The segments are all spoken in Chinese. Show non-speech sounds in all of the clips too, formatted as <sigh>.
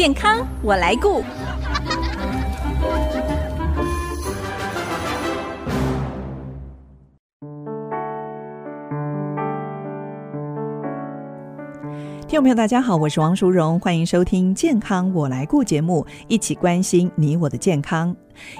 健康我来顾。听众朋友，大家好，我是王淑荣，欢迎收听《健康我来顾》节目，一起关心你我的健康。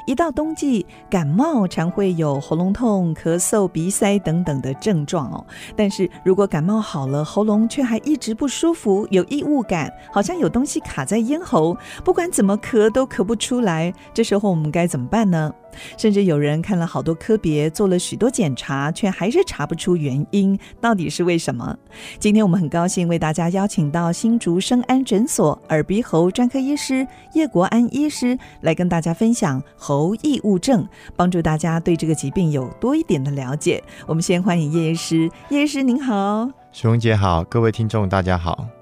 一到冬季，感冒常会有喉咙痛、咳嗽、鼻塞等等的症状哦。但是如果感冒好了，喉咙却还一直不舒服，有异物感，好像有东西卡在咽喉，不管怎么咳都咳不出来，这时候我们该怎么办呢？甚至有人看了好多科别，做了许多检查，却还是查不出原因，到底是为什么？今天我们很高兴为大家邀请到新竹声安诊所耳鼻喉专科医师叶国安医师来跟大家分享。喉异物症，帮助大家对这个疾病有多一点的了解。我们先欢迎叶医师，叶医师您好，熊姐好，各位听众大家好。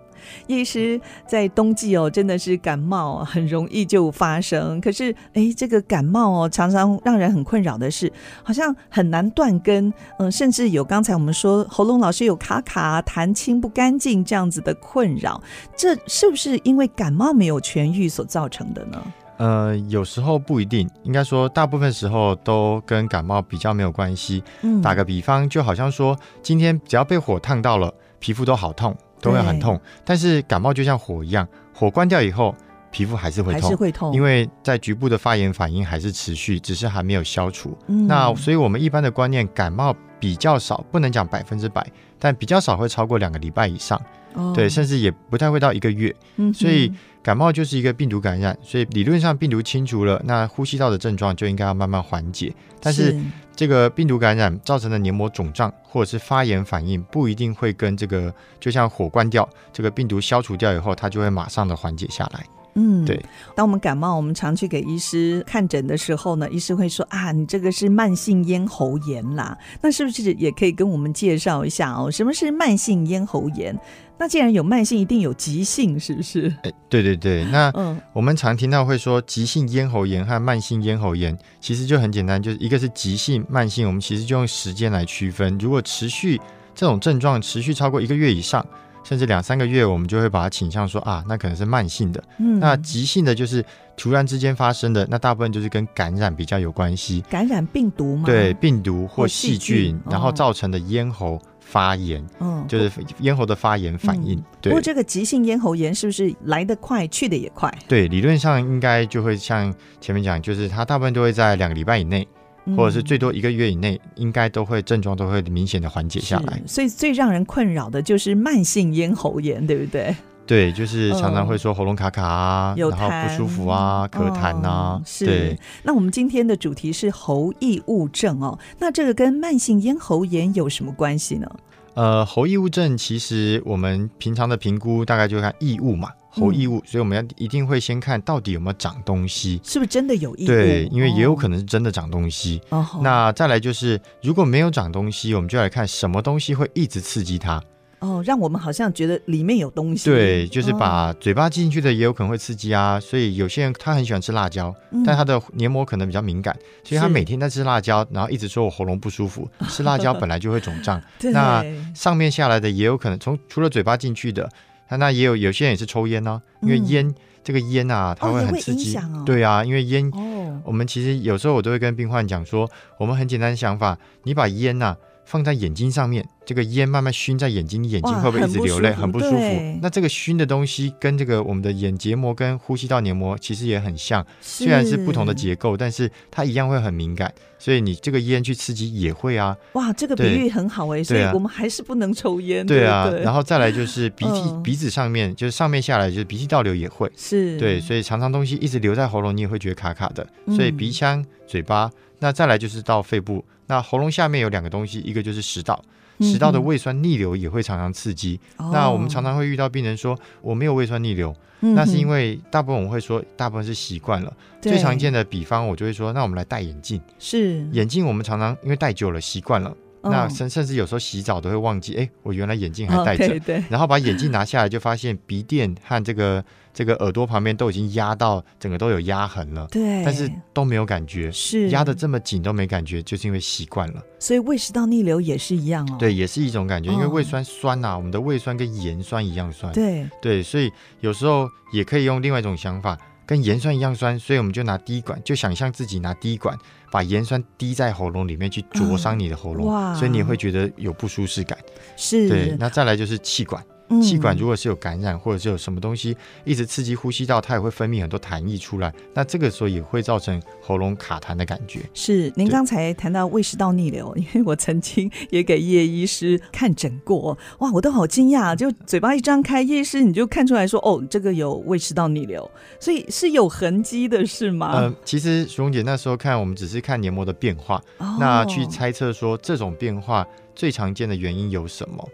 叶医师在冬季哦，真的是感冒很容易就发生。可是哎，这个感冒哦，常常让人很困扰的是，好像很难断根，嗯，甚至有刚才我们说喉咙老是有卡卡、痰清不干净这样子的困扰，这是不是因为感冒没有痊愈所造成的呢？呃，有时候不一定，应该说大部分时候都跟感冒比较没有关系。嗯，打个比方，就好像说今天只要被火烫到了，皮肤都好痛，都会很痛。但是感冒就像火一样，火关掉以后，皮肤还是会痛，还是会痛，因为在局部的发炎反应还是持续，只是还没有消除。嗯，那所以我们一般的观念，感冒比较少，不能讲百分之百，但比较少会超过两个礼拜以上。哦，对，甚至也不太会到一个月。嗯，所以。感冒就是一个病毒感染，所以理论上病毒清除了，那呼吸道的症状就应该要慢慢缓解。但是这个病毒感染造成的黏膜肿胀或者是发炎反应，不一定会跟这个就像火关掉，这个病毒消除掉以后，它就会马上的缓解下来。嗯，对。当我们感冒，我们常去给医师看诊的时候呢，医师会说啊，你这个是慢性咽喉炎啦。那是不是也可以跟我们介绍一下哦？什么是慢性咽喉炎？那既然有慢性，一定有急性，是不是？哎，对对对。<laughs> 那我们常听到会说急性咽喉炎和慢性咽喉炎，其实就很简单，就是一个是急性、慢性，我们其实就用时间来区分。如果持续这种症状持续超过一个月以上。甚至两三个月，我们就会把它倾向说啊，那可能是慢性的。嗯，那急性的就是突然之间发生的，那大部分就是跟感染比较有关系。感染病毒吗？对，病毒或细菌，然后造成的咽喉发炎，嗯，就是咽喉的发炎反应。对。不过这个急性咽喉炎是不是来得快，去得也快？对，理论上应该就会像前面讲，就是它大部分都会在两个礼拜以内。或者是最多一个月以内，应该都会症状都会明显的缓解下来。所以最让人困扰的就是慢性咽喉炎，对不对？<laughs> 对，就是常常会说喉咙卡卡啊，嗯、然后不舒服啊，咳痰啊。是。对。那我们今天的主题是喉异物症哦，那这个跟慢性咽喉炎有什么关系呢？呃，喉异物症其实我们平常的评估大概就看异物嘛。喉异物，所以我们要一定会先看到底有没有长东西，是不是真的有异物？对，因为也有可能是真的长东西。哦，那再来就是如果没有长东西，我们就来看什么东西会一直刺激它。哦，让我们好像觉得里面有东西。对，就是把嘴巴进去的也有可能会刺激啊。所以有些人他很喜欢吃辣椒，嗯、但他的黏膜可能比较敏感，所以他每天在吃辣椒，然后一直说我喉咙不舒服。<laughs> 吃辣椒本来就会肿胀，那上面下来的也有可能从除了嘴巴进去的。那那也有有些人也是抽烟呢、啊，因为烟、嗯、这个烟啊，它会很刺激。哦哦、对啊，因为烟，哦、我们其实有时候我都会跟病患讲说，我们很简单的想法，你把烟呐、啊、放在眼睛上面。这个烟慢慢熏在眼睛，眼睛会不会一直流泪？很不舒服。那这个熏的东西跟这个我们的眼结膜跟呼吸道黏膜其实也很像，虽然是不同的结构，但是它一样会很敏感。所以你这个烟去刺激也会啊。哇，这个比喻很好哎、欸。所以我们还是不能抽烟。对啊。然后再来就是鼻涕、嗯、鼻子上面，就是上面下来就是鼻涕倒流也会。是。对，所以常常东西一直留在喉咙，你也会觉得卡卡的。所以鼻腔、嘴巴，那再来就是到肺部。那喉咙下面有两个东西，一个就是食道。食道的胃酸逆流也会常常刺激。嗯、那我们常常会遇到病人说，我没有胃酸逆流，嗯、那是因为大部分我们会说，大部分是习惯了。最常见的比方，我就会说，那我们来戴眼镜。是眼镜，我们常常因为戴久了习惯了，嗯、那甚甚至有时候洗澡都会忘记，哎，我原来眼镜还戴着，哦、对对，然后把眼镜拿下来，就发现鼻垫和这个这个耳朵旁边都已经压到整个都有压痕了，对，但是都没有感觉，是压的这么紧都没感觉，就是因为习惯了。所以胃食道逆流也是一样哦，对，也是一种感觉，因为胃酸酸呐、啊，哦、我们的胃酸跟盐酸一样酸，对对，所以有时候也可以用另外一种想法。跟盐酸一样酸，所以我们就拿滴管，就想象自己拿滴管把盐酸滴在喉咙里面去灼伤你的喉咙，嗯、所以你会觉得有不舒适感。是，对。那再来就是气管。气管如果是有感染，或者是有什么东西一直刺激呼吸道，它也会分泌很多痰液出来。那这个时候也会造成喉咙卡痰的感觉。是，您刚才谈到胃食道逆流，因为我曾经也给叶医师看诊过，哇，我都好惊讶，就嘴巴一张开，叶医师你就看出来说，哦，这个有胃食道逆流，所以是有痕迹的，是吗？呃，其实淑荣姐那时候看我们只是看黏膜的变化，哦、那去猜测说这种变化最常见的原因有什么？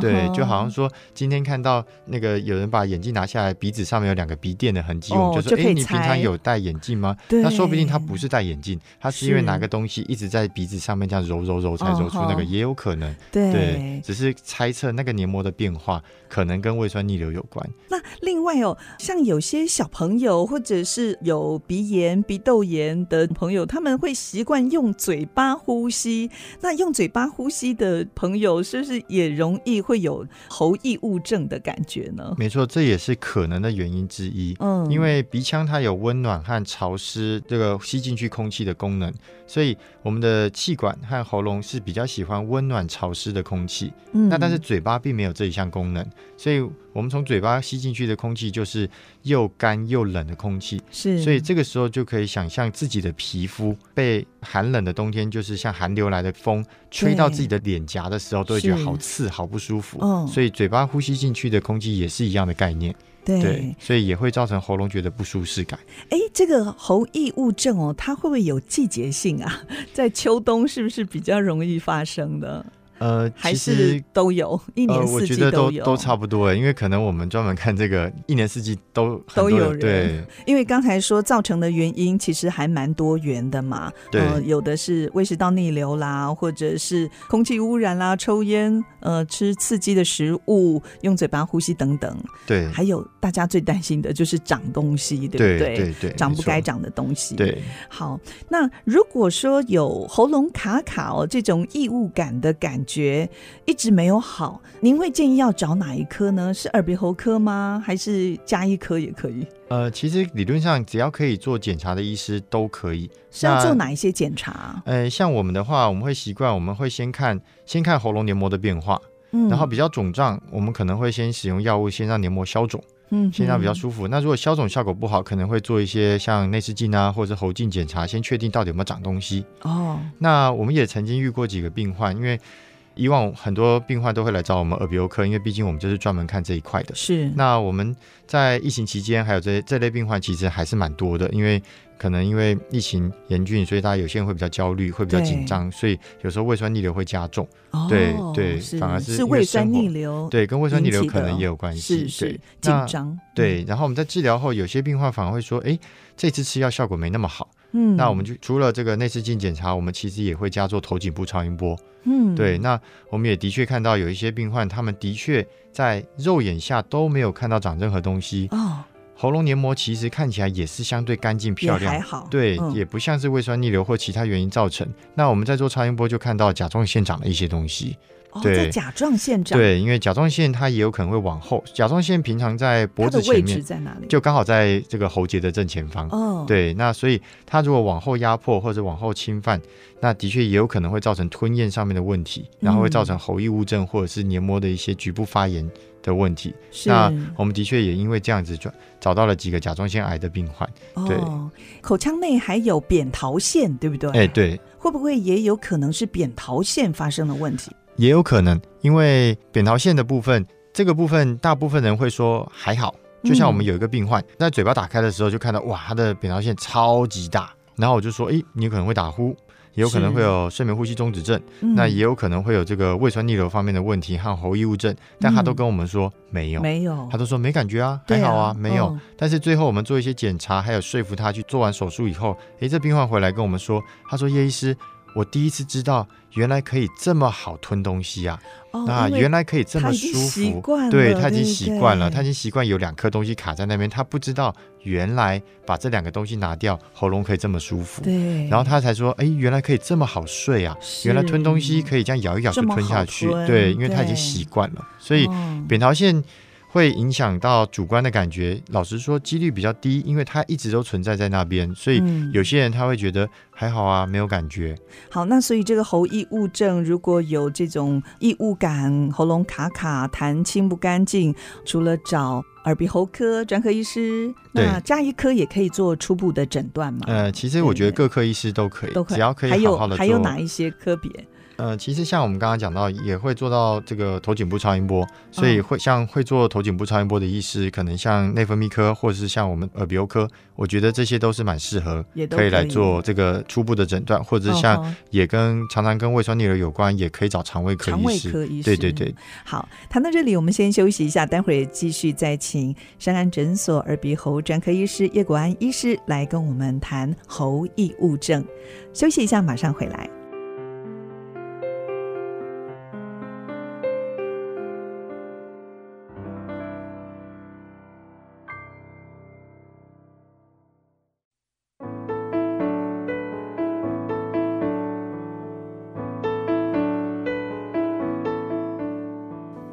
对，就好像说今天看到那个有人把眼镜拿下来，鼻子上面有两个鼻垫的痕迹，哦、我们就说：“哎，你平常有戴眼镜吗？”那说不定他不是戴眼镜，他是因为拿个东西一直在鼻子上面这样揉揉揉才揉出那个，也有可能。对，对，只是猜测那个黏膜的变化可能跟胃酸逆流有关。那另外哦，像有些小朋友或者是有鼻炎、鼻窦炎的朋友，他们会习惯用嘴巴呼吸。那用嘴巴呼吸的朋友，是不是也容易？会有喉异物症的感觉呢？没错，这也是可能的原因之一。嗯，因为鼻腔它有温暖和潮湿这个吸进去空气的功能，所以我们的气管和喉咙是比较喜欢温暖潮湿的空气。嗯，那但是嘴巴并没有这一项功能，所以我们从嘴巴吸进去的空气就是又干又冷的空气。是，所以这个时候就可以想象自己的皮肤被寒冷的冬天，就是像寒流来的风吹到自己的脸颊的时候，都会觉得好刺、好不舒服。嗯，所以嘴巴呼吸进去的空气也是一样的概念。对，对，所以也会造成喉咙觉得不舒适感。哎，这个喉异物症哦，它会不会有季节性啊？<laughs> 在秋冬是不是比较容易发生的？呃，还是都有，一年四季都有，呃、都，都差不多。因为可能我们专门看这个，一年四季都都有人。对，因为刚才说造成的原因其实还蛮多元的嘛。对、呃，有的是胃食道逆流啦，或者是空气污染啦，抽烟，呃，吃刺激的食物，用嘴巴呼吸等等。对，还有大家最担心的就是长东西，对不对？对对对，长不该长的东西。对，好，那如果说有喉咙卡卡哦这种异物感的感觉。一直没有好，您会建议要找哪一科呢？是耳鼻喉科吗？还是加一科也可以？呃，其实理论上只要可以做检查的医师都可以。是要做哪一些检查？呃，像我们的话，我们会习惯我们会先看先看喉咙黏膜的变化，嗯，然后比较肿胀，我们可能会先使用药物，先让黏膜消肿，嗯，先让比较舒服。那如果消肿效果不好，可能会做一些像内视镜啊，或者喉镜检查，先确定到底有没有长东西。哦，那我们也曾经遇过几个病患，因为。以往很多病患都会来找我们耳鼻喉科，因为毕竟我们就是专门看这一块的。是。那我们在疫情期间，还有这这类病患其实还是蛮多的，因为可能因为疫情严峻，所以大家有些人会比较焦虑，会比较紧张，所以有时候胃酸逆流会加重。哦。对对，反而是是胃酸逆流。对，跟胃酸逆流可能也有关系。是是。紧张。对，然后我们在治疗后，有些病患反而会说：“哎，这次吃药效果没那么好。”嗯。那我们就除了这个内视镜检查，我们其实也会加做头颈部超音波。嗯，对，那我们也的确看到有一些病患，他们的确在肉眼下都没有看到长任何东西。哦，喉咙黏膜其实看起来也是相对干净漂亮，还好。对，嗯、也不像是胃酸逆流或其他原因造成。那我们在做超音波就看到甲状腺长了一些东西。对，在甲状腺长。对，因为甲状腺它也有可能会往后。甲状腺平常在脖子前面，它的位置在哪里？就刚好在这个喉结的正前方。哦，对，那所以它如果往后压迫或者往后侵犯，那的确也有可能会造成吞咽上面的问题，然后会造成喉异物症或者是黏膜的一些局部发炎的问题。是。那我们的确也因为这样子找找到了几个甲状腺癌的病患。对，哦，口腔内还有扁桃腺，对不对？哎，对。会不会也有可能是扁桃腺发生了问题？也有可能，因为扁桃腺的部分，这个部分大部分人会说还好。就像我们有一个病患，在嘴巴打开的时候就看到，哇，他的扁桃腺超级大。然后我就说，诶，你可能会打呼，也有可能会有睡眠呼吸中止症，那也有可能会有这个胃酸逆流方面的问题和喉异物症。但他都跟我们说没有，没有，他都说没感觉啊，还好啊，没有。但是最后我们做一些检查，还有说服他去做完手术以后，诶，这病患回来跟我们说，他说叶医师。我第一次知道原来可以这么好吞东西啊！哦、那原来可以这么舒服，对，他已经习惯了，他已经习惯有两颗东西卡在那边，他不知道原来把这两个东西拿掉，喉咙可以这么舒服。对，然后他才说，哎，原来可以这么好睡啊！原来吞东西可以这样咬一咬就吞下去，对，因为他已经习惯了，所以扁桃腺。会影响到主观的感觉，老实说，几率比较低，因为它一直都存在在那边，所以有些人他会觉得还好啊，没有感觉。好，那所以这个喉异物症如果有这种异物感、喉咙卡卡、痰清不干净，除了找耳鼻喉科专科医师，那加医科也可以做初步的诊断嘛？呃，其实我觉得各科医师都可以，都可以，只要可以好好的做。还有还有哪一些科别？呃，其实像我们刚刚讲到，也会做到这个头颈部超音波，所以会像会做头颈部超音波的医师，可能像内分泌科，或者是像我们耳鼻喉科，我觉得这些都是蛮适合，可以来做这个初步的诊断，或者像也跟常常跟胃酸逆流有关，也可以找肠胃科医师。肠胃科医师，对对对。好，谈到这里，我们先休息一下，待会儿继续再请山安诊所耳鼻喉专科医师叶国安医师来跟我们谈喉异物症。休息一下，马上回来。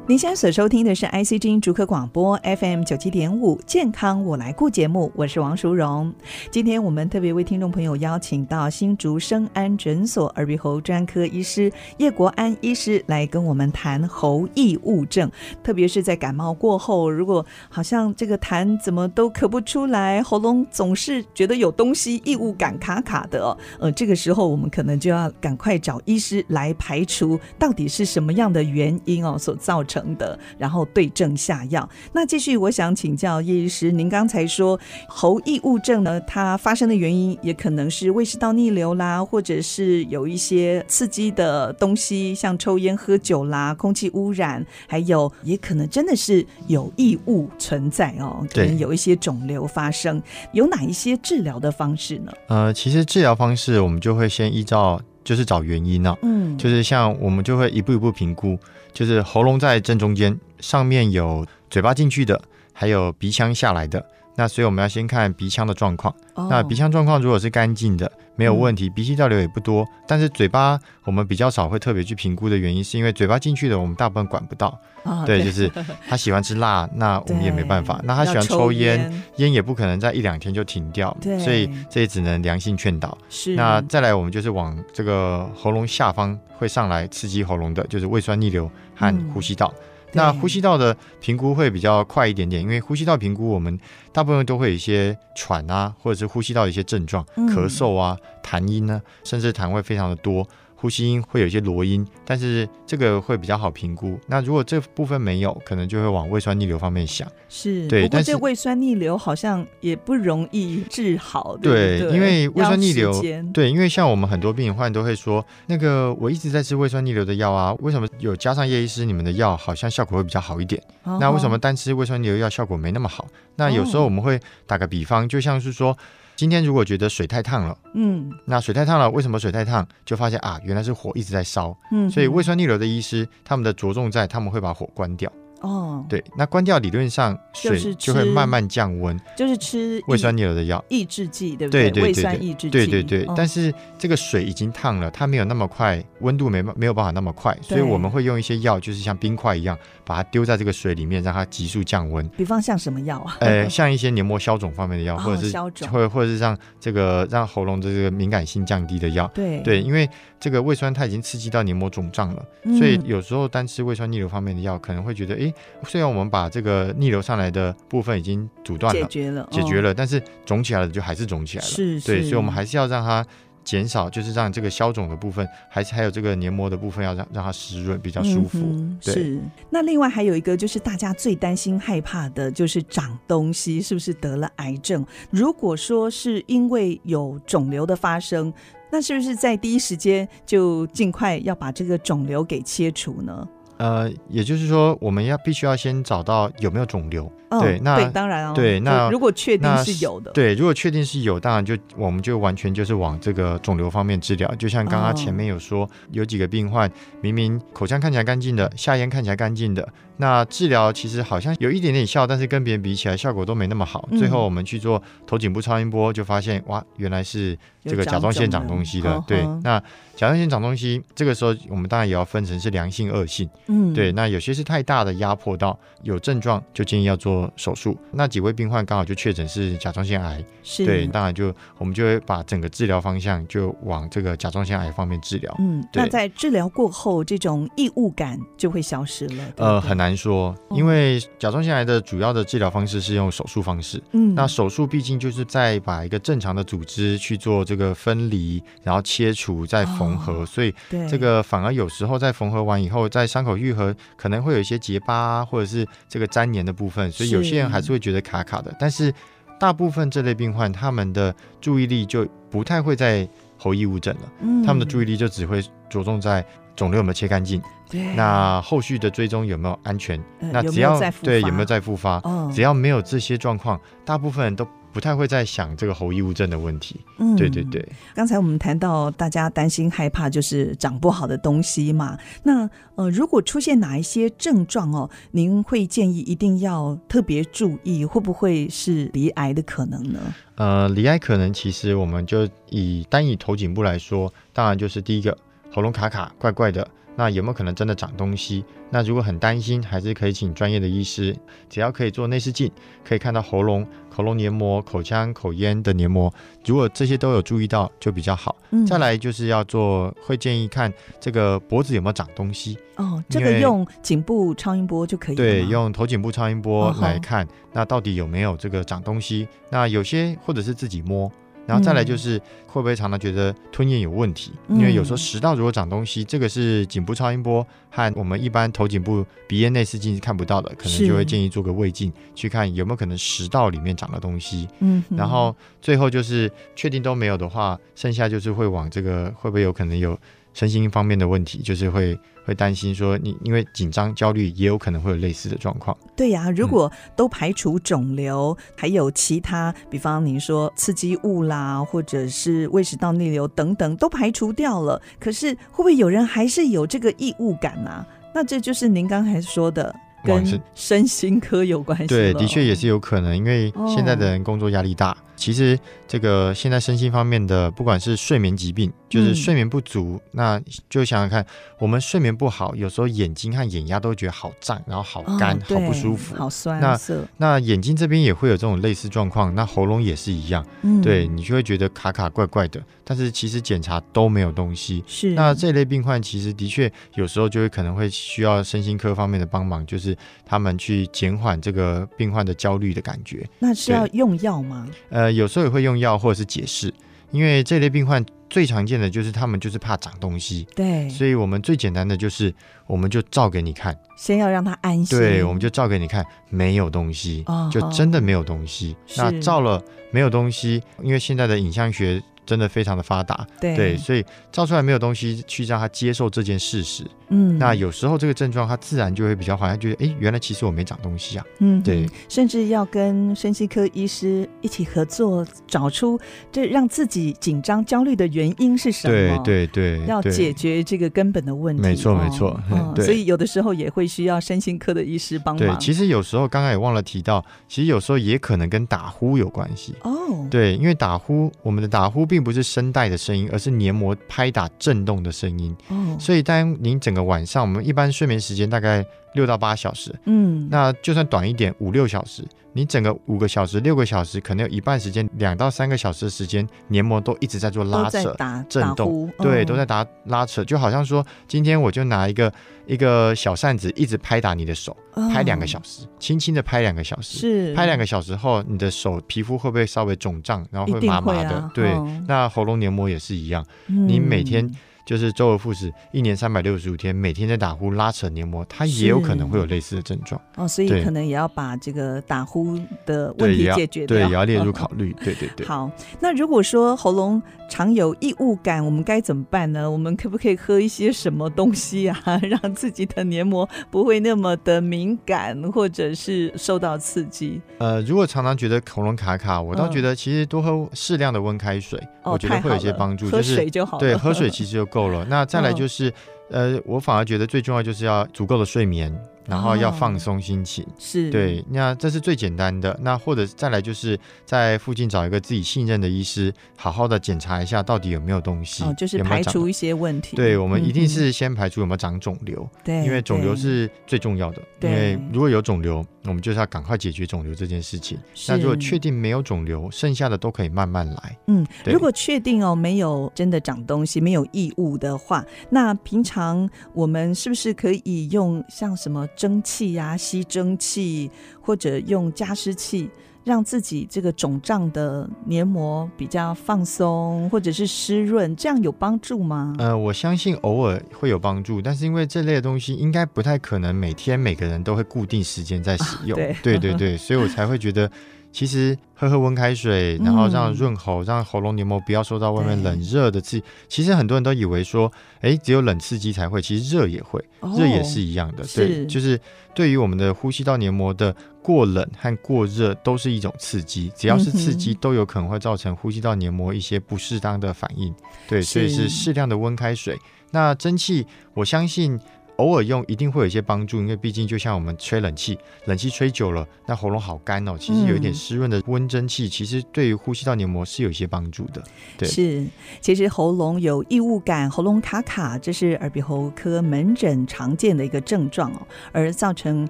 您现在所收听的是 IC 之音竹科广播 FM 九七点五健康我来顾节目，我是王淑荣。今天我们特别为听众朋友邀请到新竹生安诊所耳鼻喉专科医师叶国安医师来跟我们谈喉异物症，特别是在感冒过后，如果好像这个痰怎么都咳不出来，喉咙总是觉得有东西异物感卡卡的，呃，这个时候我们可能就要赶快找医师来排除到底是什么样的原因哦所造成。的，然后对症下药。那继续，我想请教叶医师，您刚才说喉异物症呢，它发生的原因也可能是胃食道逆流啦，或者是有一些刺激的东西，像抽烟、喝酒啦，空气污染，还有也可能真的是有异物存在哦，可能有一些肿瘤发生。有哪一些治疗的方式呢？呃，其实治疗方式我们就会先依照。就是找原因呢、啊，嗯，就是像我们就会一步一步评估，就是喉咙在正中间，上面有嘴巴进去的，还有鼻腔下来的。那所以我们要先看鼻腔的状况。哦、那鼻腔状况如果是干净的，没有问题，鼻息倒流也不多。嗯、但是嘴巴我们比较少会特别去评估的原因，是因为嘴巴进去的我们大部分管不到。哦、对，就是他喜欢吃辣，那我们也没办法。那他喜欢抽烟，烟也不可能在一两天就停掉。所以这也只能良性劝导。是。那再来，我们就是往这个喉咙下方会上来刺激喉咙的，就是胃酸逆流和呼吸道。嗯那呼吸道的评估会比较快一点点，因为呼吸道评估我们大部分都会有一些喘啊，或者是呼吸道的一些症状，咳嗽啊、痰音呢，甚至痰会非常的多。呼吸音会有一些罗音，但是这个会比较好评估。那如果这部分没有，可能就会往胃酸逆流方面想。是，对。不过这胃酸逆流好像也不容易治好。对，对，因为胃酸逆流，对，因为像我们很多病患都会说，那个我一直在吃胃酸逆流的药啊，为什么有加上叶医师你们的药，好像效果会比较好一点？哦、那为什么单吃胃酸逆流药效果没那么好？那有时候我们会打个比方，就像是说。今天如果觉得水太烫了，嗯，那水太烫了，为什么水太烫？就发现啊，原来是火一直在烧，嗯，所以胃酸逆流的医师，他们的着重在他们会把火关掉。哦，对，那关掉理论上水就会慢慢降温，就是吃胃酸逆流的药，抑制剂，对不对？对对对，胃酸抑制剂，对对对。但是这个水已经烫了，它没有那么快，温度没没有办法那么快，所以我们会用一些药，就是像冰块一样，把它丢在这个水里面，让它急速降温。比方像什么药啊？呃，<laughs> 像一些黏膜消肿方面的药，或者是消肿，或者或者是让这个让喉咙的这个敏感性降低的药。对对，因为这个胃酸它已经刺激到黏膜肿胀了，所以有时候单吃胃酸逆流方面的药，可能会觉得，哎，虽然我们把这个逆流上来的部分已经阻断了，解决了，哦、解决了，但是肿起来了就还是肿起来了，是，是，对，所以我们还是要让它减少，就是让这个消肿的部分，还是还有这个黏膜的部分要让让它湿润，比较舒服。嗯、对是。那另外还有一个就是大家最担心害怕的就是长东西，是不是得了癌症？如果说是因为有肿瘤的发生，那是不是在第一时间就尽快要把这个肿瘤给切除呢？呃，也就是说，我们要必须要先找到有没有肿瘤。哦、对，那对当然哦，对，那如果确定是有的，对，如果确定是有，当然就我们就完全就是往这个肿瘤方面治疗。就像刚刚前面有说，哦、有几个病患明明口腔看起来干净的，下咽看起来干净的。那治疗其实好像有一点点效，但是跟别人比起来效果都没那么好。嗯、最后我们去做头颈部超音波，就发现哇，原来是这个甲状腺长东西的。对，那甲状腺长东西，这个时候我们当然也要分成是良性、恶性。嗯，对。那有些是太大的压迫到有症状，就建议要做手术。那几位病患刚好就确诊是甲状腺癌，是对，当然就我们就会把整个治疗方向就往这个甲状腺癌方面治疗。嗯，那在治疗过后，这种异物感就会消失了。对对呃，很难。难说，因为甲状腺癌的主要的治疗方式是用手术方式。嗯，那手术毕竟就是在把一个正常的组织去做这个分离，然后切除再缝合，哦、所以这个反而有时候在缝合完以后，在伤口愈合可能会有一些结疤或者是这个粘连的部分，所以有些人还是会觉得卡卡的。但是大部分这类病患，他们的注意力就不太会在喉异物症了，嗯，他们的注意力就只会着重在。肿瘤有没有切干净？对，那后续的追踪有没有安全？呃、那只要对有没有再复发？哦、只要没有这些状况，大部分人都不太会再想这个喉异物症的问题。嗯，对对对。刚才我们谈到大家担心害怕就是长不好的东西嘛。那呃，如果出现哪一些症状哦，您会建议一定要特别注意，会不会是罹癌的可能呢？呃，罹癌可能其实我们就以单以头颈部来说，当然就是第一个。喉咙卡卡怪怪的，那有没有可能真的长东西？那如果很担心，还是可以请专业的医师，只要可以做内视镜，可以看到喉咙、喉咙黏膜、口腔、口咽的黏膜，如果这些都有注意到，就比较好。嗯，再来就是要做，会建议看这个脖子有没有长东西。哦，这个用颈部超音波就可以。对，用头颈部超音波来看，哦、那到底有没有这个长东西？那有些或者是自己摸。然后再来就是会不会常常觉得吞咽有问题？嗯、因为有时候食道如果长东西，这个是颈部超音波和我们一般头颈部鼻咽内视镜是看不到的，可能就会建议做个胃镜去看有没有可能食道里面长了东西。嗯，然后最后就是确定都没有的话，剩下就是会往这个会不会有可能有身心方面的问题，就是会。会担心说你因为紧张焦虑也有可能会有类似的状况。对呀、啊，如果都排除肿瘤，嗯、还有其他，比方您说刺激物啦，或者是胃食道逆流等等都排除掉了，可是会不会有人还是有这个异物感呢、啊？那这就是您刚才说的跟身心科有关系。对，的确也是有可能，因为现在的人工作压力大。哦其实这个现在身心方面的，不管是睡眠疾病，就是睡眠不足，嗯、那就想想看，我们睡眠不好，有时候眼睛和眼压都觉得好胀，然后好干，哦、好不舒服，好酸那那眼睛这边也会有这种类似状况，那喉咙也是一样，嗯、对你就会觉得卡卡怪怪的，但是其实检查都没有东西。是，那这类病患其实的确有时候就会可能会需要身心科方面的帮忙，就是他们去减缓这个病患的焦虑的感觉。那是要用药吗？呃。呃，有时候也会用药或者是解释，因为这类病患最常见的就是他们就是怕长东西，对，所以我们最简单的就是我们就照给你看，先要让他安心，对，我们就照给你看，没有东西，哦、就真的没有东西。哦、那照了没有东西，因为现在的影像学。真的非常的发达，对，对，所以造出来没有东西，去让他接受这件事实。嗯，那有时候这个症状他自然就会比较好，他觉得哎，原来其实我没长东西啊。嗯，对，甚至要跟身心科医师一起合作，找出这让自己紧张焦虑的原因是什么。对对对，要解决这个根本的问题。没错没错，嗯，所以有的时候也会需要身心科的医师帮忙。对，其实有时候刚刚也忘了提到，其实有时候也可能跟打呼有关系。哦，对，因为打呼，我们的打呼并不是声带的。声音，而是黏膜拍打震动的声音。哦，所以当您整个晚上，我们一般睡眠时间大概六到八小时，嗯，那就算短一点，五六小时。你整个五个小时、六个小时，可能有一半时间，两到三个小时的时间，黏膜都一直在做拉扯、震动，对，都在打拉扯，就好像说，今天我就拿一个一个小扇子，一直拍打你的手，拍两个小时，轻轻的拍两个小时，是。拍两个小时后，你的手皮肤会不会稍微肿胀，然后会麻麻的？对，那喉咙黏膜也是一样，你每天。就是周而复始，一年三百六十五天，每天在打呼、拉扯黏膜，它也有可能会有类似的症状。哦，所以可能也要把这个打呼的问题解决掉，对，也要列入考虑。对对对。好，那如果说喉咙常有异物感，我们该怎么办呢？我们可不可以喝一些什么东西啊，<laughs> 让自己的黏膜不会那么的敏感，或者是受到刺激？呃，如果常常觉得喉咙卡卡，我倒觉得其实多喝适量的温开水，哦，我觉得会有一些帮助。就是喝水就好了。对，喝水 <laughs> 其实就够了。那再来就是，呃，我反而觉得最重要就是要足够的睡眠。然后要放松心情，哦、是对，那这是最简单的。那或者再来就是在附近找一个自己信任的医师，好好的检查一下到底有没有东西，哦，就是排除一些问题。对，我们一定是先排除有没有长肿瘤，对、嗯，因为肿瘤是最重要的。对，因为如果有肿瘤，我们就是要赶快解决肿瘤这件事情。那如果确定没有肿瘤，剩下的都可以慢慢来。嗯，如果确定哦没有真的长东西，没有异物的话，那平常我们是不是可以用像什么蒸汽呀、啊？吸蒸汽或者用加湿器，让自己这个肿胀的黏膜比较放松，或者是湿润，这样有帮助吗？呃，我相信偶尔会有帮助，但是因为这类的东西应该不太可能每天每个人都会固定时间在使用，啊、对，对对对，所以我才会觉得。其实喝喝温开水，然后让润喉，嗯、让喉咙黏膜不要受到外面冷热的刺激。其实很多人都以为说，哎，只有冷刺激才会，其实热也会，哦、热也是一样的。对，就是对于我们的呼吸道黏膜的过冷和过热都是一种刺激，只要是刺激都有可能会造成呼吸道黏膜一些不适当的反应。对，所以是适量的温开水。那蒸汽，我相信。偶尔用一定会有一些帮助，因为毕竟就像我们吹冷气，冷气吹久了，那喉咙好干哦。其实有一点湿润的温蒸汽，嗯、其实对于呼吸道黏膜是有一些帮助的。对，是，其实喉咙有异物感、喉咙卡卡，这是耳鼻喉科门诊常见的一个症状哦。而造成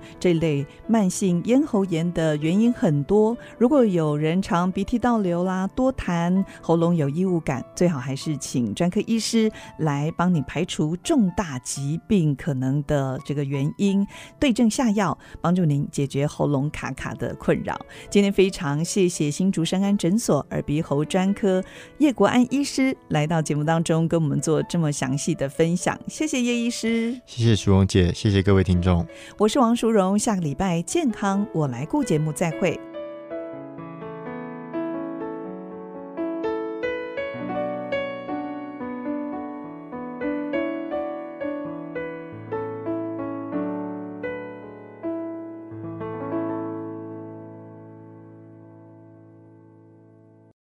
这类慢性咽喉炎的原因很多。如果有人常鼻涕倒流啦、多痰、喉咙有异物感，最好还是请专科医师来帮你排除重大疾病可能。可能的这个原因，对症下药，帮助您解决喉咙卡卡的困扰。今天非常谢谢新竹山安诊所耳鼻喉专科叶国安医师来到节目当中，跟我们做这么详细的分享。谢谢叶医师，谢谢淑荣姐，谢谢各位听众。我是王淑荣，下个礼拜健康我来顾节目再会。